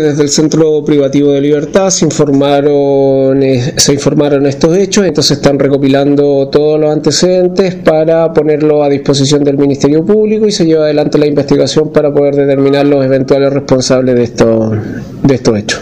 Desde el Centro Privativo de Libertad se informaron, eh, se informaron estos hechos, entonces están recopilando todos los antecedentes para ponerlo a disposición del Ministerio Público y se lleva adelante la investigación para poder determinar los eventuales responsables de estos, de estos hechos.